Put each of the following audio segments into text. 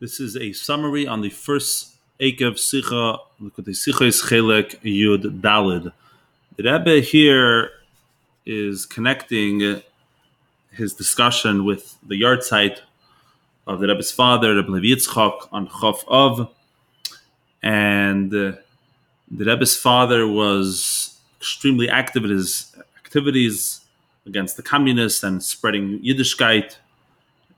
This is a summary on the first Akev Sicha, Likkutei Sichos Chelek Yud Daled. The Rebbe here is connecting his discussion with the yahrzeit of the Rebbe's father, Rebbe Levi Yitzchak, on Chof Av. And uh, the Rebbe's father was extremely active in his activities against the communists and spreading Yiddishkeit,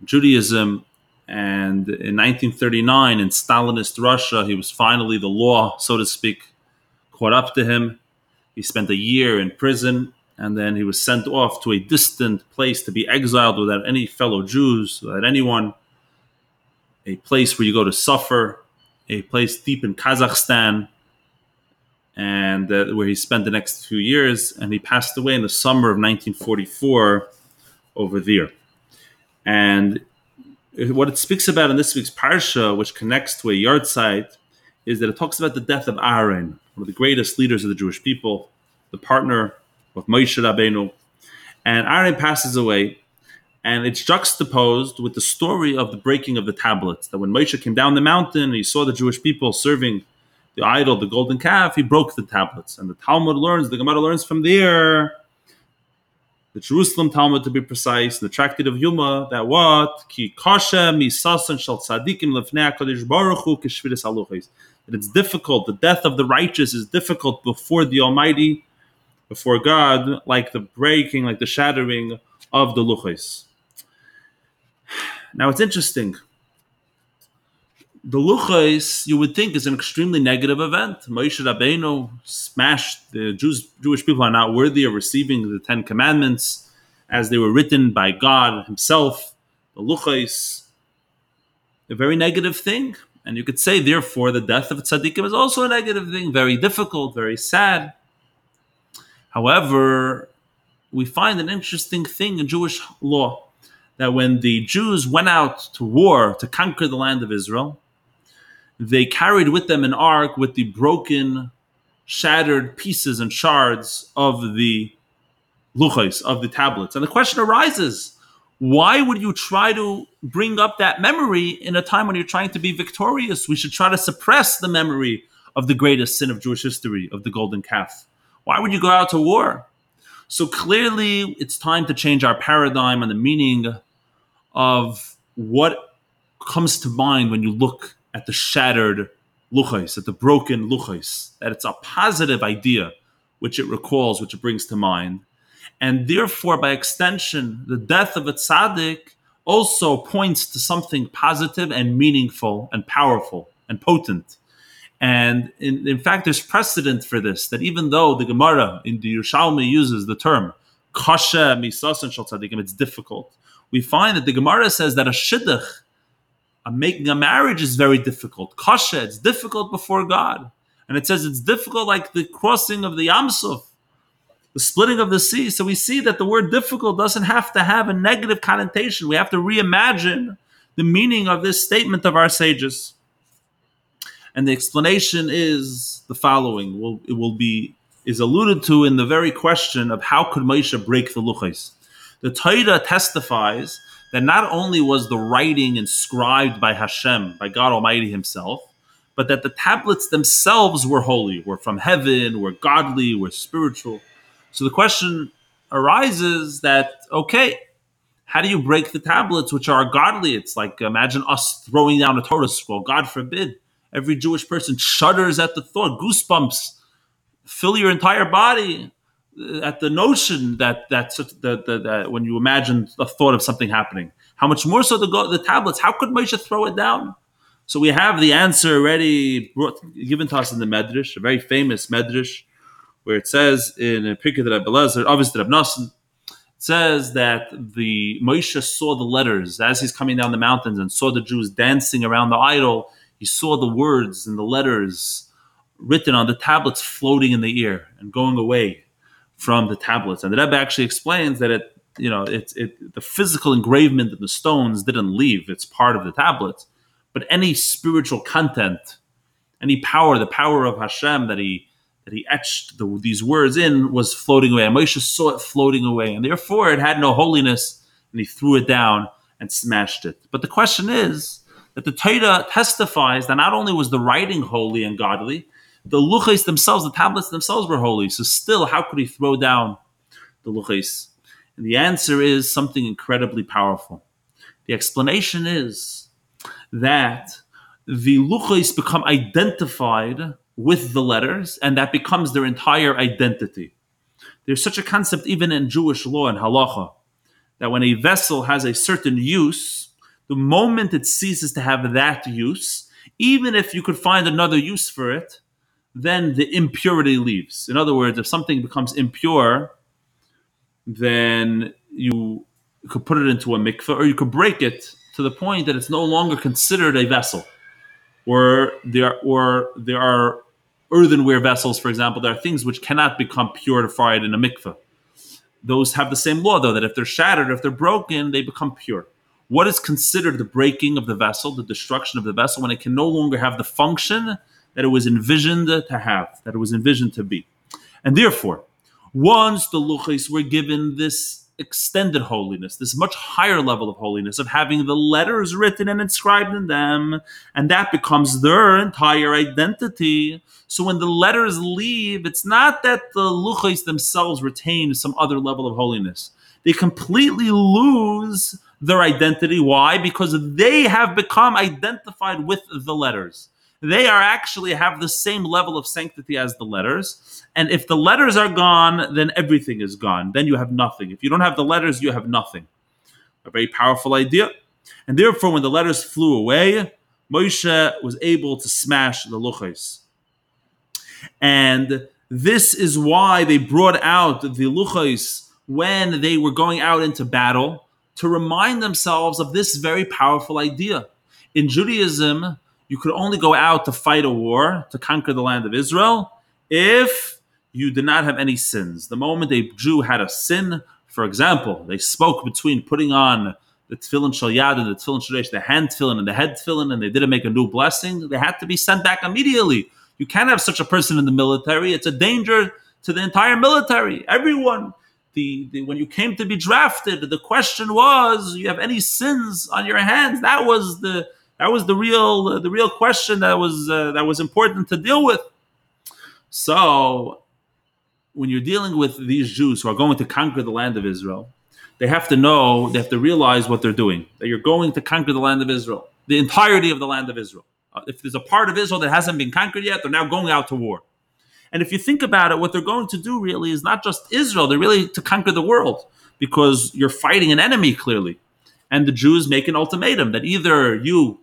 Judaism. And in 1939, in Stalinist Russia, he was finally the law, so to speak, caught up to him. He spent a year in prison and then he was sent off to a distant place to be exiled without any fellow Jews, without anyone. A place where you go to suffer, a place deep in Kazakhstan, and uh, where he spent the next few years. And he passed away in the summer of 1944 over there. And what it speaks about in this week's parsha, which connects to a yahrzeit, is that it talks about the death of Aaron, one of the greatest leaders of the Jewish people, the partner of Moshe Rabbeinu. And Aaron passes away, and it's juxtaposed with the story of the breaking of the tablets. That when Moshe came down the mountain and he saw the Jewish people serving the idol, the golden calf, he broke the tablets. And the Talmud learns, the Gemara learns from there, the Jerusalem Talmud to be precise, the Tractate of Yoma, that what? Ki kasha misasan shal tzadikim lefnei Baruch Hu. That it's difficult, the death of the righteous is difficult before the Almighty, before God, like the breaking, like the shattering of the luchos. Now it's interesting. The luchos, you would think, is an extremely negative event. Moshe Rabbeinu smashed the Jews. Jewish people are not worthy of receiving the Ten Commandments as they were written by God Himself. The luchos, a very negative thing, and you could say, therefore, the death of tzaddikim is also a negative thing, very difficult, very sad. However, we find an interesting thing in Jewish law that when the Jews went out to war to conquer the land of Israel, they carried with them an ark with the broken, shattered pieces and shards of the luchos, of the tablets. And the question arises why would you try to bring up that memory in a time when you're trying to be victorious? We should try to suppress the memory of the greatest sin of Jewish history, of the golden calf. Why would you go out to war? So clearly, it's time to change our paradigm and the meaning of what comes to mind when you look at the shattered luchos, at the broken luchos, that it's a positive idea which it recalls, which it brings to mind. And therefore, by extension, the death of a tzaddik also points to something positive and meaningful and powerful and potent. And in, in fact, there's precedent for this that even though the Gemara in the Yerushalmi uses the term kasha misasan shal tzaddikim, it's difficult. We find that the Gemara says that a shidduch, making a marriage, is very difficult. Kasha, it's difficult before God, and it says it's difficult like the crossing of the Yam Suf, the splitting of the sea. So we see that the word difficult doesn't have to have a negative connotation. We have to reimagine the meaning of this statement of our sages. And the explanation is the following: it will be is alluded to in the very question of how could Moshe break the luchos. The Torah testifies that not only was the writing inscribed by Hashem, by God Almighty Himself, but that the tablets themselves were holy, were from heaven, were godly, were spiritual. So the question arises that okay, how do you break the tablets which are godly? It's like imagine us throwing down a Torah scroll. God forbid. Every Jewish person shudders at the thought, goosebumps fill your entire body at the notion that that's that, that, that when you imagine the thought of something happening. How much more so the the tablets? How could Moshe throw it down? So we have the answer already brought, given to us in the Medrash, a very famous Medrash, where it says in a Pirkei d'Rabbi Eliezer, obviously Rab Nosson, it says that the Moshe saw the letters as he's coming down the mountains and saw the Jews dancing around the idol he saw the words and the letters written on the tablets floating in the air and going away from the tablets. And the Rebbe actually explains that it, you know, it's it the physical engravement of the stones didn't leave; it's part of the tablets. But any spiritual content, any power, the power of Hashem that he that he etched the, these words in was floating away. And Moshe saw it floating away, and therefore it had no holiness, and he threw it down and smashed it. But the question is, that the Torah testifies that not only was the writing holy and godly, the luchais themselves, the tablets themselves were holy. So still, how could he throw down the luchais? And the answer is something incredibly powerful. The explanation is that the luchais become identified with the letters, and that becomes their entire identity. There's such a concept even in Jewish law and halacha that when a vessel has a certain use, the moment it ceases to have that use, even if you could find another use for it, then the impurity leaves. In other words, if something becomes impure, then you could put it into a mikveh or you could break it to the point that it's no longer considered a vessel. Or there, or there are earthenware vessels, for example, there are things which cannot become purified in a mikveh. Those have the same law, though, that if they're shattered, if they're broken, they become pure. What is considered the breaking of the vessel, the destruction of the vessel, when it can no longer have the function that it was envisioned to have, that it was envisioned to be? And therefore, once the luchis were given this extended holiness, this much higher level of holiness of having the letters written and inscribed in them, and that becomes their entire identity. So when the letters leave, it's not that the luchais themselves retain some other level of holiness. They completely lose their identity. Why? Because they have become identified with the letters they are actually have the same level of sanctity as the letters. And if the letters are gone, then everything is gone. Then you have nothing. If you don't have the letters, you have nothing. A very powerful idea. And therefore, when the letters flew away, Moshe was able to smash the luchos. And this is why they brought out the luchos when they were going out into battle to remind themselves of this very powerful idea. In Judaism, you could only go out to fight a war to conquer the land of Israel if you did not have any sins. The moment a Jew had a sin, for example, they spoke between putting on the tefillin shal yad and the tefillin shal the hand tefillin and the head tefillin, and they didn't make a new blessing, they had to be sent back immediately. You can't have such a person in the military. It's a danger to the entire military. Everyone. The, the, when you came to be drafted, the question was, you have any sins on your hands? That was the that was the real the real question that was uh, that was important to deal with. So, when you're dealing with these Jews who are going to conquer the land of Israel, they have to know, they have to realize what they're doing. That you're going to conquer the land of Israel, the entirety of the land of Israel. Uh, if there's a part of Israel that hasn't been conquered yet, they're now going out to war. And if you think about it, what they're going to do really is not just Israel, they're really to conquer the world because you're fighting an enemy clearly. And the Jews make an ultimatum that either you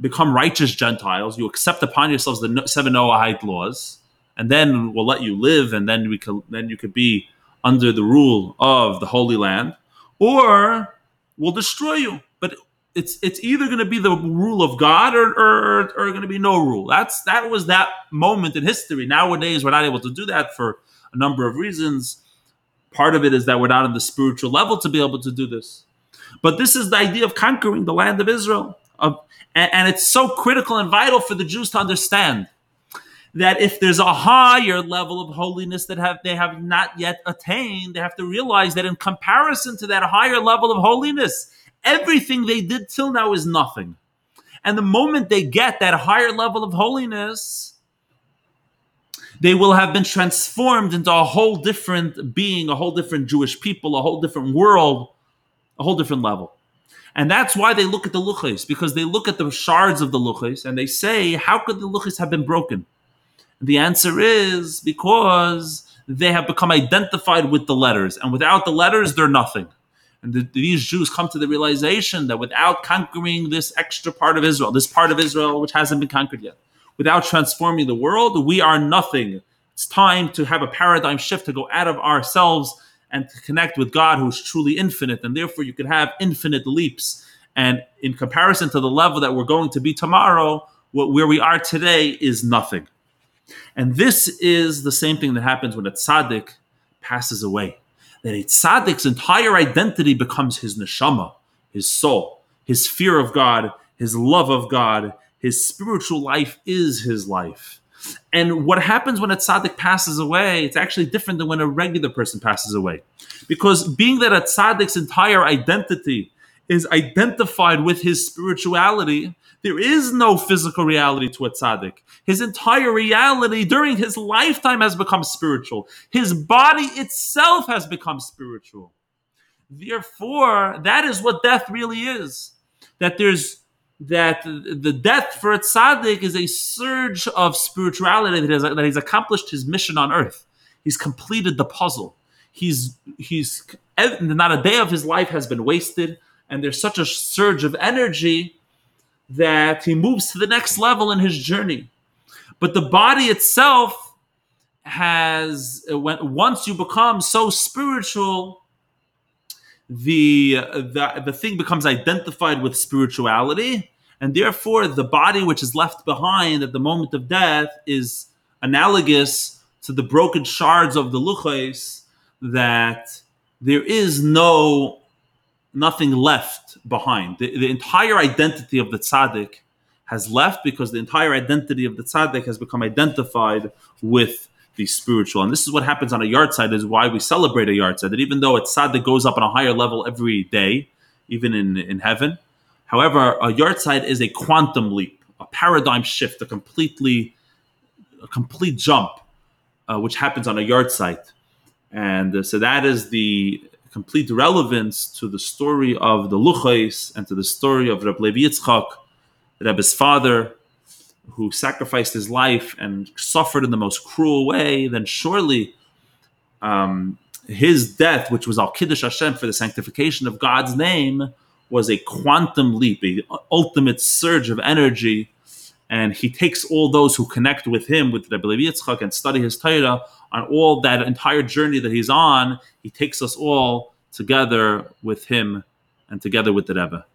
become righteous Gentiles. You accept upon yourselves the seven Noahide laws, and then we'll let you live, and then we can then you could be under the rule of the Holy Land, or we'll destroy you. But it's it's either going to be the rule of God or or, or going to be no rule. That's that was that moment in history. Nowadays, we're not able to do that for a number of reasons. Part of it is that we're not on the spiritual level to be able to do this. But this is the idea of conquering the land of Israel. Of, and, and it's so critical and vital for the Jews to understand that if there's a higher level of holiness that have they have not yet attained, they have to realize that in comparison to that higher level of holiness, everything they did till now is nothing. And the moment they get that higher level of holiness, they will have been transformed into a whole different being, a whole different Jewish people, a whole different world, a whole different level. And that's why they look at the luchis, because they look at the shards of the luchis and they say, how could the luchis have been broken? The answer is because they have become identified with the letters, and without the letters, they're nothing. And the, these Jews come to the realization that without conquering this extra part of Israel, this part of Israel which hasn't been conquered yet, without transforming the world, we are nothing. It's time to have a paradigm shift to go out of ourselves and to connect with God who is truly infinite. And therefore, you can have infinite leaps. And in comparison to the level that we're going to be tomorrow, what, where we are today is nothing. And this is the same thing that happens when a tzaddik passes away. That a tzaddik's entire identity becomes his neshama, his soul, his fear of God, his love of God, his spiritual life is his life. And what happens when a tzaddik passes away, it's actually different than when a regular person passes away. Because being that a tzaddik's entire identity is identified with his spirituality, there is no physical reality to a tzaddik. His entire reality during his lifetime has become spiritual. His body itself has become spiritual. Therefore, that is what death really is. That there's that the death for a tzaddik is a surge of spirituality that, has, that he's accomplished his mission on earth. He's completed the puzzle. He's he's not a day of his life has been wasted, and there's such a surge of energy that he moves to the next level in his journey. But the body itself has once you become so spiritual the, the the thing becomes identified with spirituality and therefore the body which is left behind at the moment of death is analogous to the broken shards of the luchais that there is no nothing left behind. The, the entire identity of the tzaddik has left because the entire identity of the tzaddik has become identified with the spiritual. And this is what happens on a yahrzeit, is why we celebrate a yahrzeit. That even though it's sad that goes up on a higher level every day, even in, in heaven, however, a yahrzeit is a quantum leap, a paradigm shift, a completely a complete jump, uh, which happens on a yahrzeit. And uh, so that is the complete relevance to the story of the Luchais and to the story of Reb Levi Yitzchak, Rebbe's father, who sacrificed his life and suffered in the most cruel way, then surely um, his death, which was al kiddush Hashem for the sanctification of God's name, was a quantum leap, a ultimate surge of energy. And he takes all those who connect with him, with Rebbe Levi Yitzchak, and study his Torah on all that entire journey that he's on. He takes us all together with him and together with the Rebbe.